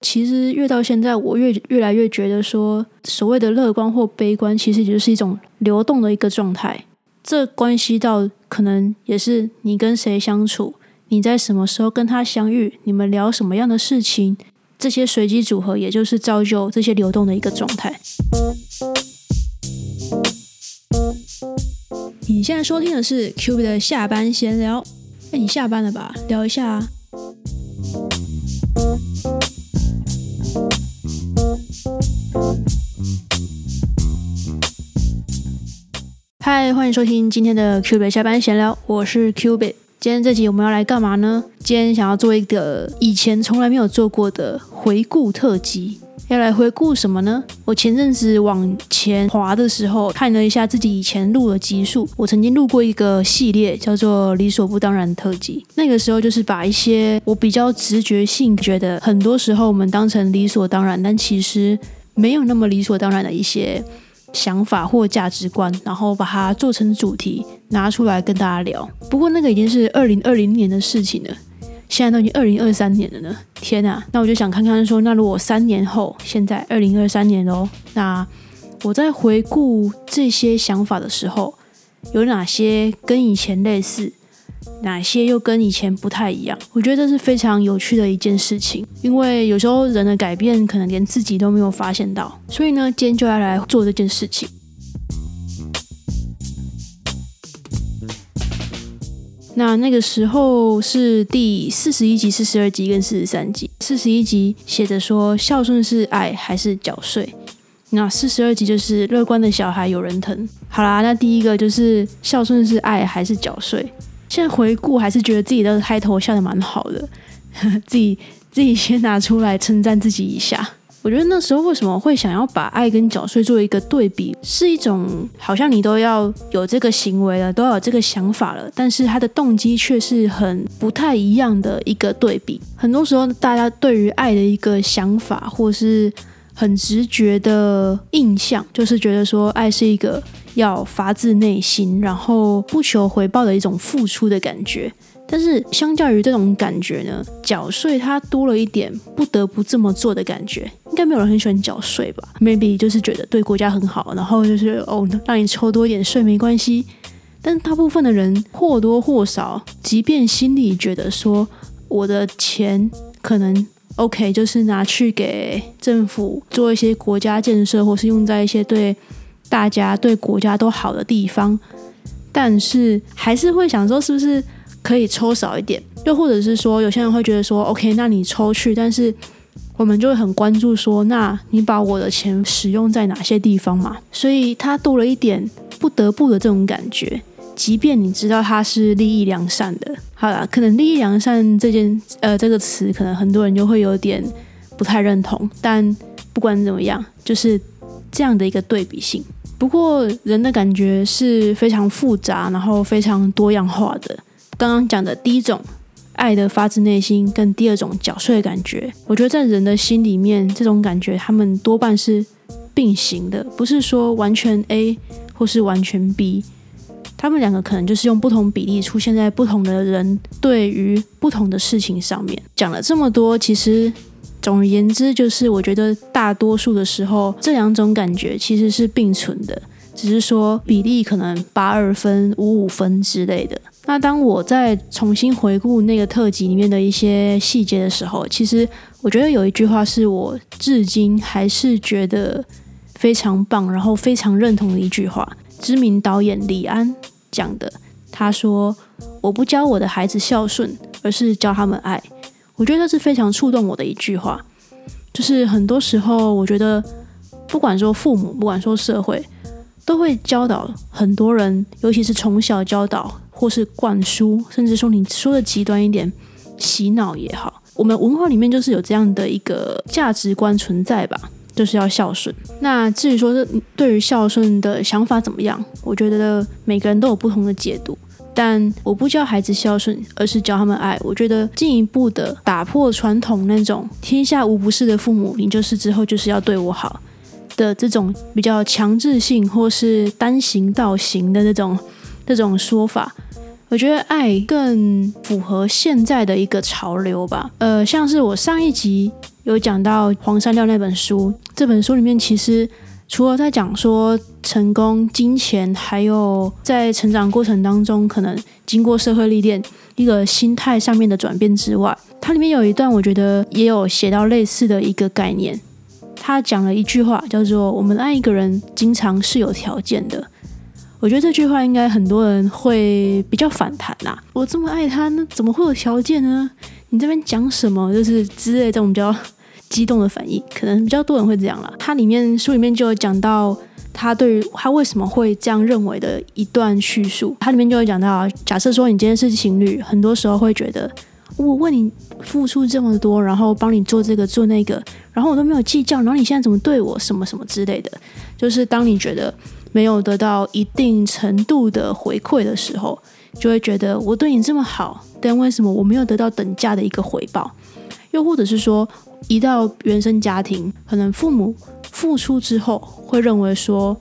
其实越到现在，我越越来越觉得说，所谓的乐观或悲观，其实就是一种流动的一个状态。这关系到可能也是你跟谁相处，你在什么时候跟他相遇，你们聊什么样的事情，这些随机组合，也就是造就这些流动的一个状态。你现在收听的是 Q B 的下班闲聊。哎，你下班了吧？聊一下嗨，欢迎收听今天的 Q B 下班闲聊，我是 Q B。今天这集我们要来干嘛呢？今天想要做一个以前从来没有做过的回顾特辑。要来回顾什么呢？我前阵子往前滑的时候，看了一下自己以前录的集数。我曾经录过一个系列，叫做“理所不当然”特辑。那个时候就是把一些我比较直觉性觉得很多时候我们当成理所当然，但其实没有那么理所当然的一些想法或价值观，然后把它做成主题拿出来跟大家聊。不过那个已经是二零二零年的事情了。现在都已经二零二三年了呢，天啊！那我就想看看说，那如果三年后，现在二零二三年哦，那我在回顾这些想法的时候，有哪些跟以前类似，哪些又跟以前不太一样？我觉得这是非常有趣的一件事情，因为有时候人的改变可能连自己都没有发现到，所以呢，今天就要来做这件事情。那那个时候是第四十一集、四十二集跟四十三集。四十一集写着说孝顺是爱还是缴税，那四十二集就是乐观的小孩有人疼。好啦，那第一个就是孝顺是爱还是缴税。现在回顾还是觉得自己的开头笑的蛮好的，自己自己先拿出来称赞自己一下。我觉得那时候为什么会想要把爱跟缴税做一个对比，是一种好像你都要有这个行为了，都要有这个想法了，但是他的动机却是很不太一样的一个对比。很多时候，大家对于爱的一个想法，或是很直觉的印象，就是觉得说爱是一个要发自内心，然后不求回报的一种付出的感觉。但是相较于这种感觉呢，缴税它多了一点不得不这么做的感觉。应该没有人很喜欢缴税吧？Maybe 就是觉得对国家很好，然后就是哦，让你抽多一点税没关系。但大部分的人或多或少，即便心里觉得说我的钱可能 OK，就是拿去给政府做一些国家建设，或是用在一些对大家、对国家都好的地方，但是还是会想说，是不是？可以抽少一点，又或者是说，有些人会觉得说，OK，那你抽去，但是我们就会很关注说，那你把我的钱使用在哪些地方嘛？所以它多了一点不得不的这种感觉，即便你知道它是利益良善的。好了，可能利益良善这件呃这个词，可能很多人就会有点不太认同。但不管怎么样，就是这样的一个对比性。不过人的感觉是非常复杂，然后非常多样化的。刚刚讲的第一种爱的发自内心，跟第二种缴税的感觉，我觉得在人的心里面，这种感觉他们多半是并行的，不是说完全 A 或是完全 B，他们两个可能就是用不同比例出现在不同的人对于不同的事情上面。讲了这么多，其实总而言之，就是我觉得大多数的时候，这两种感觉其实是并存的，只是说比例可能八二分、五五分之类的。那当我在重新回顾那个特辑里面的一些细节的时候，其实我觉得有一句话是我至今还是觉得非常棒，然后非常认同的一句话。知名导演李安讲的，他说：“我不教我的孩子孝顺，而是教他们爱。”我觉得这是非常触动我的一句话。就是很多时候，我觉得不管说父母，不管说社会，都会教导很多人，尤其是从小教导。或是灌输，甚至说你说的极端一点，洗脑也好，我们文化里面就是有这样的一个价值观存在吧，就是要孝顺。那至于说是对于孝顺的想法怎么样，我觉得每个人都有不同的解读。但我不教孩子孝顺，而是教他们爱。我觉得进一步的打破传统那种天下无不是的父母，你就是之后就是要对我好的这种比较强制性或是单行道行的那种这种说法。我觉得爱更符合现在的一个潮流吧。呃，像是我上一集有讲到黄山料那本书，这本书里面其实除了在讲说成功、金钱，还有在成长过程当中可能经过社会历练一个心态上面的转变之外，它里面有一段我觉得也有写到类似的一个概念。他讲了一句话，叫做“我们爱一个人，经常是有条件的”。我觉得这句话应该很多人会比较反弹呐。我这么爱他，那怎么会有条件呢？你这边讲什么？就是之类这种比较激动的反应，可能比较多人会这样了。它里面书里面就有讲到他对于他为什么会这样认为的一段叙述。它里面就会讲到，假设说你今天是情侣，很多时候会觉得。我为你付出这么多，然后帮你做这个做那个，然后我都没有计较，然后你现在怎么对我什么什么之类的，就是当你觉得没有得到一定程度的回馈的时候，就会觉得我对你这么好，但为什么我没有得到等价的一个回报？又或者是说，一到原生家庭，可能父母付出之后，会认为说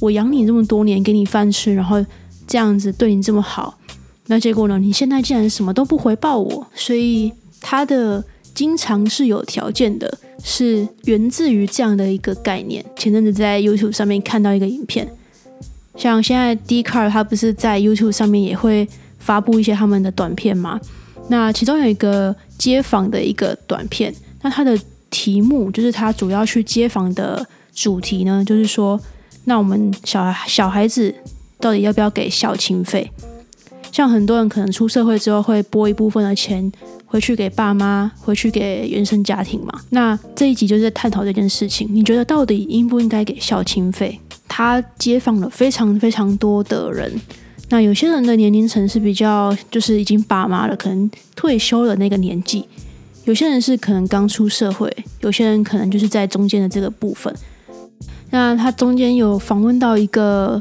我养你这么多年，给你饭吃，然后这样子对你这么好。那结果呢？你现在竟然什么都不回报我，所以他的经常是有条件的，是源自于这样的一个概念。前阵子在 YouTube 上面看到一个影片，像现在 d c a r 他不是在 YouTube 上面也会发布一些他们的短片吗？那其中有一个街访的一个短片，那他的题目就是他主要去接访的主题呢，就是说，那我们小孩小孩子到底要不要给孝亲费？像很多人可能出社会之后会拨一部分的钱回去给爸妈，回去给原生家庭嘛。那这一集就是在探讨这件事情。你觉得到底应不应该给孝亲费？他接访了非常非常多的人。那有些人的年龄层是比较就是已经爸妈了，可能退休的那个年纪；有些人是可能刚出社会；有些人可能就是在中间的这个部分。那他中间有访问到一个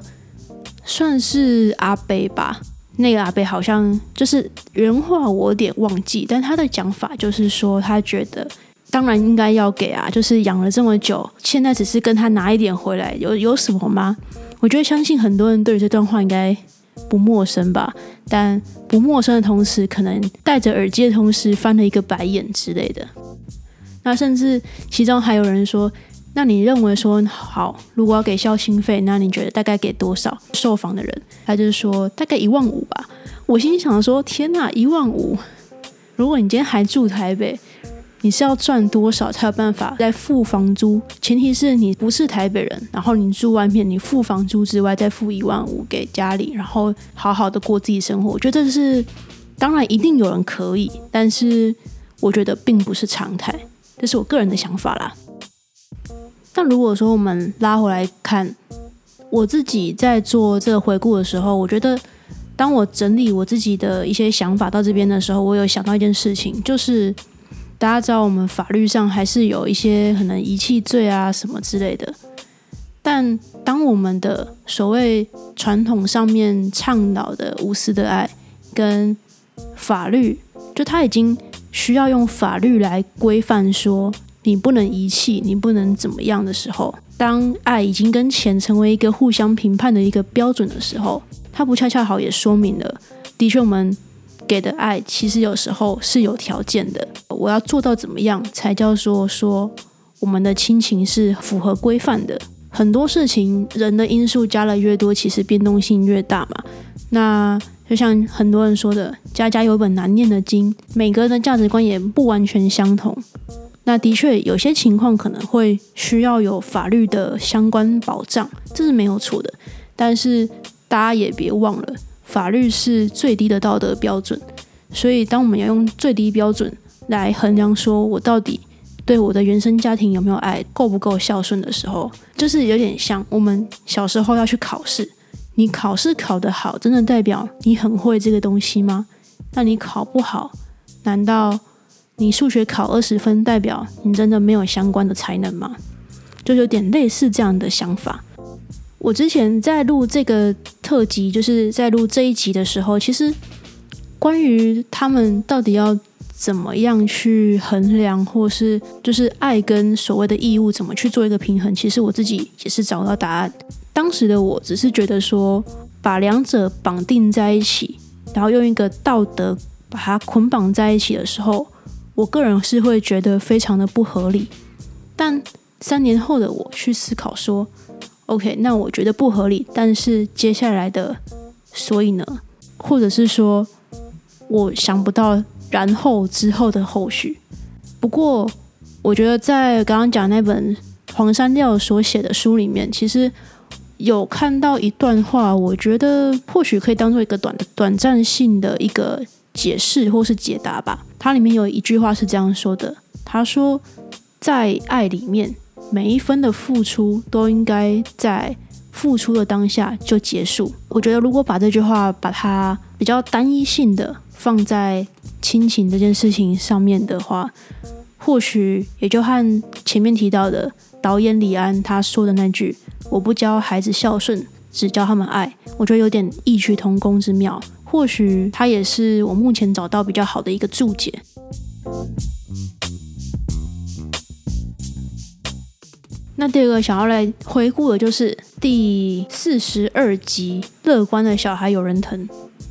算是阿北吧。那个阿贝好像就是原话，我有点忘记，但他的讲法就是说，他觉得当然应该要给啊，就是养了这么久，现在只是跟他拿一点回来，有有什么吗？我觉得相信很多人对于这段话应该不陌生吧，但不陌生的同时，可能戴着耳机的同时翻了一个白眼之类的。那甚至其中还有人说。那你认为说好，如果要给孝心费，那你觉得大概给多少？受访的人他就是说大概一万五吧。我心想说天哪，一万五！如果你今天还住台北，你是要赚多少才有办法再付房租？前提是你不是台北人，然后你住外面，你付房租之外再付一万五给家里，然后好好的过自己生活。我觉得是当然一定有人可以，但是我觉得并不是常态，这是我个人的想法啦。但如果说我们拉回来看，我自己在做这个回顾的时候，我觉得当我整理我自己的一些想法到这边的时候，我有想到一件事情，就是大家知道我们法律上还是有一些可能遗弃罪啊什么之类的。但当我们的所谓传统上面倡导的无私的爱，跟法律就他已经需要用法律来规范说。你不能遗弃，你不能怎么样的时候，当爱已经跟钱成为一个互相评判的一个标准的时候，它不恰恰好也说明了，的确我们给的爱其实有时候是有条件的。我要做到怎么样才叫做说我们的亲情是符合规范的？很多事情人的因素加了越多，其实变动性越大嘛。那就像很多人说的，家家有本难念的经，每个人的价值观也不完全相同。那的确有些情况可能会需要有法律的相关保障，这是没有错的。但是大家也别忘了，法律是最低的道德标准。所以当我们要用最低标准来衡量，说我到底对我的原生家庭有没有爱，够不够孝顺的时候，就是有点像我们小时候要去考试。你考试考得好，真的代表你很会这个东西吗？那你考不好，难道？你数学考二十分，代表你真的没有相关的才能吗？就有点类似这样的想法。我之前在录这个特辑，就是在录这一集的时候，其实关于他们到底要怎么样去衡量，或是就是爱跟所谓的义务怎么去做一个平衡，其实我自己也是找到答案。当时的我只是觉得说，把两者绑定在一起，然后用一个道德把它捆绑在一起的时候。我个人是会觉得非常的不合理。但三年后的我去思考说，OK，那我觉得不合理，但是接下来的所以呢，或者是说我想不到然后之后的后续。不过我觉得在刚刚讲那本黄山料所写的书里面，其实。有看到一段话，我觉得或许可以当做一个短的短暂性的一个解释或是解答吧。它里面有一句话是这样说的：“他说，在爱里面，每一分的付出都应该在付出的当下就结束。”我觉得如果把这句话把它比较单一性的放在亲情这件事情上面的话，或许也就和前面提到的导演李安他说的那句。我不教孩子孝顺，只教他们爱。我觉得有点异曲同工之妙，或许他也是我目前找到比较好的一个注解。那第二个想要来回顾的就是第四十二集《乐观的小孩有人疼》。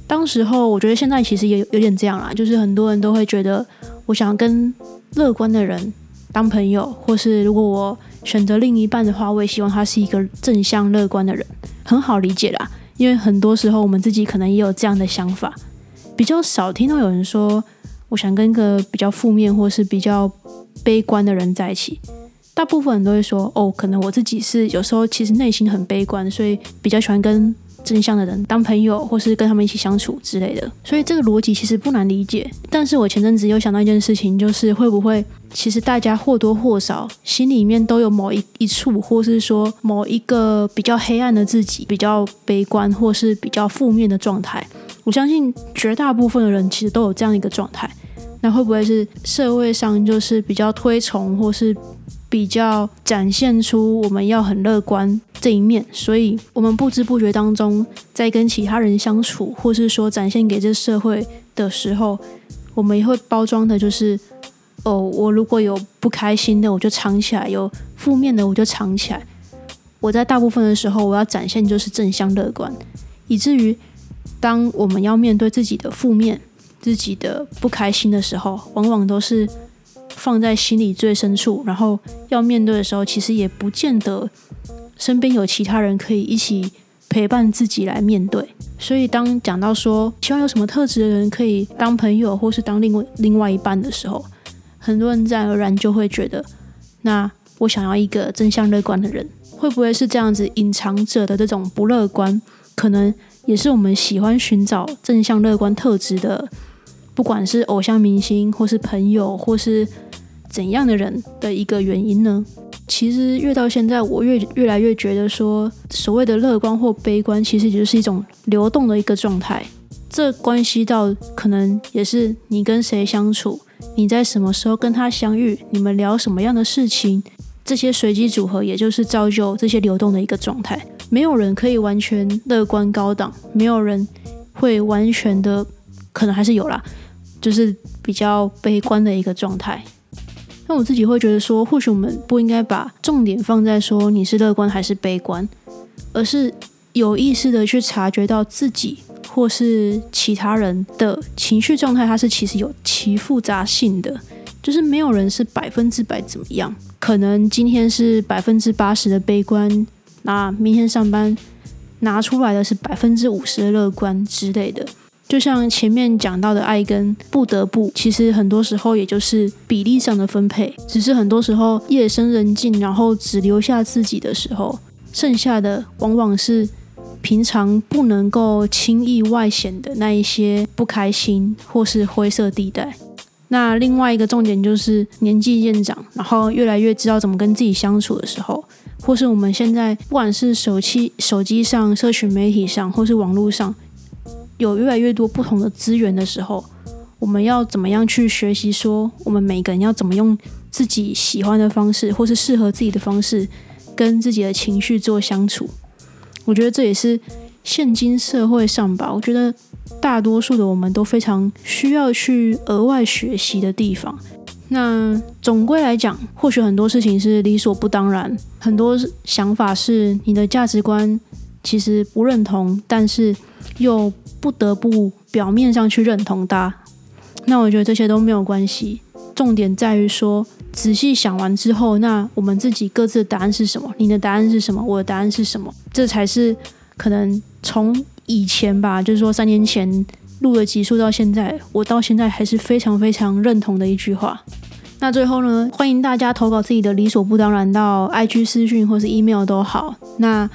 当时候，我觉得现在其实也有点这样啦，就是很多人都会觉得，我想跟乐观的人当朋友，或是如果我。选择另一半的话，我也希望他是一个正向乐观的人，很好理解啦。因为很多时候我们自己可能也有这样的想法，比较少听到有人说我想跟一个比较负面或是比较悲观的人在一起。大部分人都会说，哦，可能我自己是有时候其实内心很悲观，所以比较喜欢跟。正向的人当朋友，或是跟他们一起相处之类的，所以这个逻辑其实不难理解。但是我前阵子又想到一件事情，就是会不会其实大家或多或少心里面都有某一一处，或是说某一个比较黑暗的自己，比较悲观或是比较负面的状态。我相信绝大部分的人其实都有这样一个状态。那会不会是社会上就是比较推崇，或是？比较展现出我们要很乐观这一面，所以我们不知不觉当中，在跟其他人相处，或是说展现给这社会的时候，我们也会包装的，就是哦，我如果有不开心的，我就藏起来；有负面的，我就藏起来。我在大部分的时候，我要展现就是正向乐观，以至于当我们要面对自己的负面、自己的不开心的时候，往往都是。放在心里最深处，然后要面对的时候，其实也不见得身边有其他人可以一起陪伴自己来面对。所以，当讲到说希望有什么特质的人可以当朋友，或是当另外另外一半的时候，很多人自然而然就会觉得，那我想要一个正向乐观的人，会不会是这样子？隐藏者的这种不乐观，可能也是我们喜欢寻找正向乐观特质的，不管是偶像明星，或是朋友，或是。怎样的人的一个原因呢？其实越到现在，我越越来越觉得说，所谓的乐观或悲观，其实就是一种流动的一个状态。这关系到可能也是你跟谁相处，你在什么时候跟他相遇，你们聊什么样的事情，这些随机组合，也就是造就这些流动的一个状态。没有人可以完全乐观高档，没有人会完全的，可能还是有啦，就是比较悲观的一个状态。那我自己会觉得说，或许我们不应该把重点放在说你是乐观还是悲观，而是有意识的去察觉到自己或是其他人的情绪状态，它是其实有其复杂性的，就是没有人是百分之百怎么样，可能今天是百分之八十的悲观，那明天上班拿出来的是百分之五十的乐观之类的。就像前面讲到的爱跟不得不，其实很多时候也就是比例上的分配。只是很多时候夜深人静，然后只留下自己的时候，剩下的往往是平常不能够轻易外显的那一些不开心或是灰色地带。那另外一个重点就是年纪渐长，然后越来越知道怎么跟自己相处的时候，或是我们现在不管是手机、手机上、社群媒体上，或是网络上。有越来越多不同的资源的时候，我们要怎么样去学习？说我们每个人要怎么用自己喜欢的方式，或是适合自己的方式，跟自己的情绪做相处。我觉得这也是现今社会上吧，我觉得大多数的我们都非常需要去额外学习的地方。那总归来讲，或许很多事情是理所不当然，很多想法是你的价值观其实不认同，但是又。不得不表面上去认同他，那我觉得这些都没有关系。重点在于说，仔细想完之后，那我们自己各自的答案是什么？你的答案是什么？我的答案是什么？这才是可能从以前吧，就是说三年前录的集数到现在，我到现在还是非常非常认同的一句话。那最后呢，欢迎大家投稿自己的理所不当然到 IG 私讯或是 email 都好。那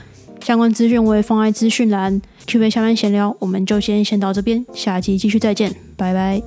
相关资讯我也放在资讯栏。Q&A 下面闲聊，我们就先先到这边，下集继续再见，拜拜。